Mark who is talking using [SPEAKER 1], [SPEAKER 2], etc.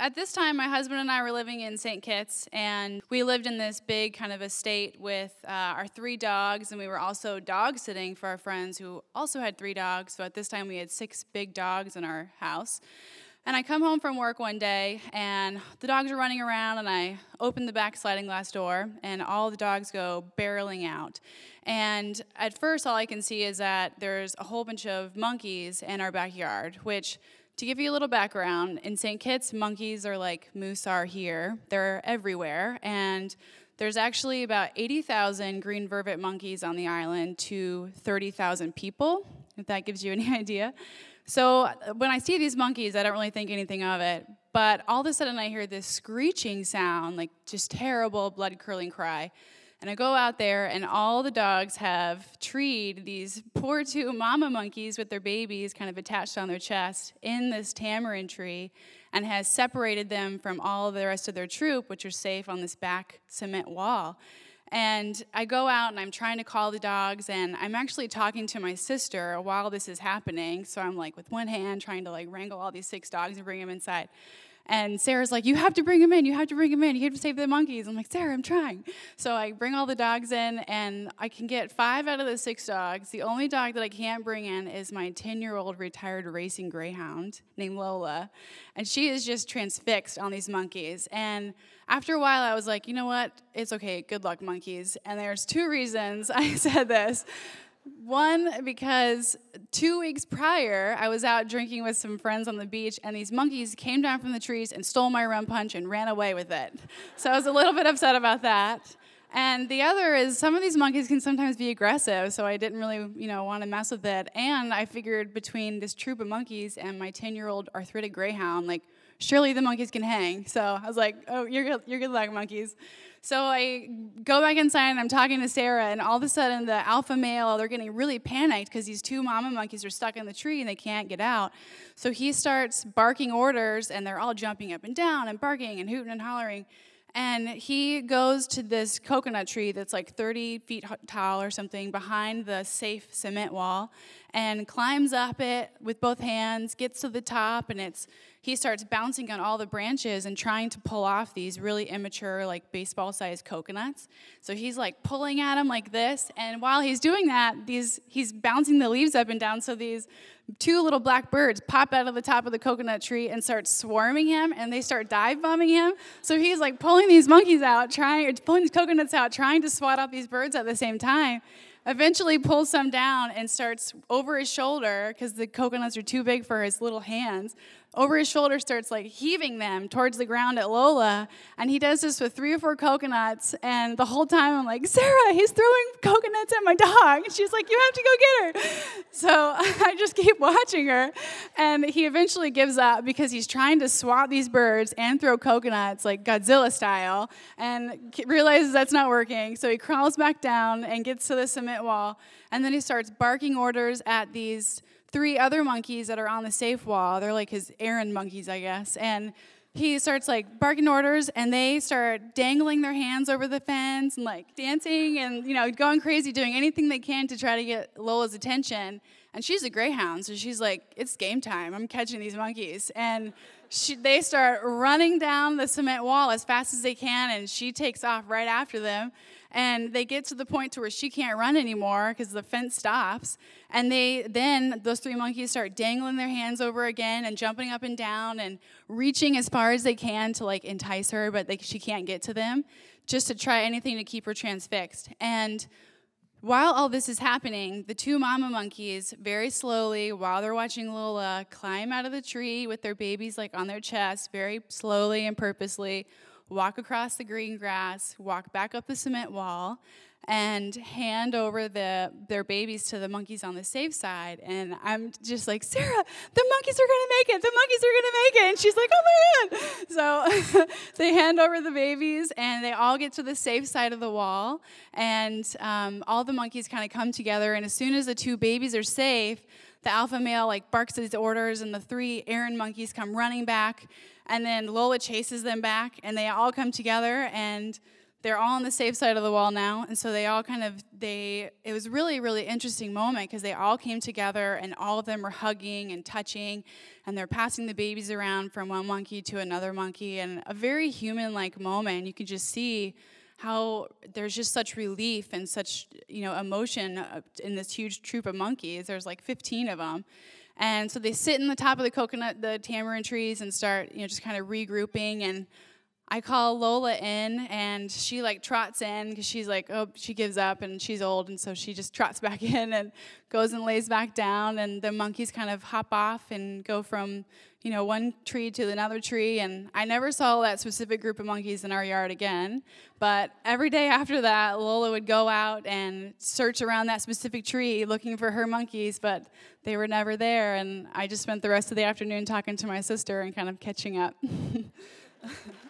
[SPEAKER 1] at this time, my husband and I were living in St. Kitts, and we lived in this big kind of estate with uh, our three dogs, and we were also dog sitting for our friends who also had three dogs. So at this time, we had six big dogs in our house. And I come home from work one day, and the dogs are running around, and I open the back sliding glass door, and all the dogs go barreling out. And at first, all I can see is that there's a whole bunch of monkeys in our backyard, which to give you a little background, in St. Kitts, monkeys are like moose are here. They're everywhere. And there's actually about 80,000 green vervet monkeys on the island to 30,000 people, if that gives you any idea. So uh, when I see these monkeys, I don't really think anything of it. But all of a sudden, I hear this screeching sound, like just terrible, blood curdling cry. And I go out there, and all the dogs have treed these poor two mama monkeys with their babies kind of attached on their chest in this tamarind tree and has separated them from all the rest of their troop, which are safe on this back cement wall. And I go out and I'm trying to call the dogs, and I'm actually talking to my sister while this is happening. So I'm like with one hand trying to like wrangle all these six dogs and bring them inside. And Sarah's like, You have to bring him in. You have to bring him in. You have to save the monkeys. I'm like, Sarah, I'm trying. So I bring all the dogs in, and I can get five out of the six dogs. The only dog that I can't bring in is my 10 year old retired racing greyhound named Lola. And she is just transfixed on these monkeys. And after a while, I was like, You know what? It's okay. Good luck, monkeys. And there's two reasons I said this. One, because two weeks prior, I was out drinking with some friends on the beach, and these monkeys came down from the trees and stole my rum punch and ran away with it. So I was a little bit upset about that. And the other is some of these monkeys can sometimes be aggressive, so I didn't really, you know, want to mess with it. And I figured between this troop of monkeys and my 10-year-old arthritic greyhound, like surely the monkeys can hang. So I was like, oh, you're good, you're good luck, monkeys. So I go back inside and I'm talking to Sarah, and all of a sudden the alpha male, they're getting really panicked because these two mama monkeys are stuck in the tree and they can't get out. So he starts barking orders, and they're all jumping up and down and barking and hooting and hollering. And he goes to this coconut tree that's like 30 feet tall or something behind the safe cement wall and climbs up it with both hands, gets to the top, and it's he starts bouncing on all the branches and trying to pull off these really immature, like baseball sized coconuts. So he's like pulling at them like this. And while he's doing that, these, he's bouncing the leaves up and down. So these two little black birds pop out of the top of the coconut tree and start swarming him and they start dive bombing him. So he's like pulling these monkeys out, trying, or pulling these coconuts out, trying to swat out these birds at the same time eventually pulls some down and starts over his shoulder because the coconuts are too big for his little hands over his shoulder starts like heaving them towards the ground at Lola. And he does this with three or four coconuts. And the whole time I'm like, Sarah, he's throwing coconuts at my dog. And she's like, You have to go get her. So I just keep watching her. And he eventually gives up because he's trying to swat these birds and throw coconuts like Godzilla style and realizes that's not working. So he crawls back down and gets to the cement wall. And then he starts barking orders at these three other monkeys that are on the safe wall. They're like his errand monkeys, I guess. And he starts like barking orders and they start dangling their hands over the fence and like dancing and you know going crazy doing anything they can to try to get lola's attention and she's a greyhound so she's like it's game time. I'm catching these monkeys. And she, they start running down the cement wall as fast as they can and she takes off right after them. And they get to the point to where she can't run anymore because the fence stops. And they then those three monkeys start dangling their hands over again and jumping up and down and reaching as far as they can to like entice her but they, she can't get to them just to try anything to keep her transfixed. And while all this is happening, the two mama monkeys very slowly, while they're watching Lola, climb out of the tree with their babies like on their chest, very slowly and purposely, walk across the green grass, walk back up the cement wall, and hand over the their babies to the monkeys on the safe side. And I'm just like, Sarah, the monkeys are gonna make it. The monkeys are gonna make it. And she's like, oh my god. So they hand over the babies, and they all get to the safe side of the wall, and um, all the monkeys kind of come together. And as soon as the two babies are safe, the alpha male like barks his orders, and the three errand monkeys come running back and then Lola chases them back, and they all come together, and they're all on the safe side of the wall now and so they all kind of they it was really really interesting moment because they all came together and all of them were hugging and touching and they're passing the babies around from one monkey to another monkey and a very human like moment. You can just see how there's just such relief and such you know emotion uh, in this huge troop of monkeys. There's like 15 of them and so they sit in the top of the coconut the tamarind trees and start you know just kind of regrouping and I call Lola in, and she like trots in because she's like, oh, she gives up and she's old, and so she just trots back in and goes and lays back down. And the monkeys kind of hop off and go from, you know, one tree to another tree. And I never saw that specific group of monkeys in our yard again. But every day after that, Lola would go out and search around that specific tree looking for her monkeys, but they were never there. And I just spent the rest of the afternoon talking to my sister and kind of catching up.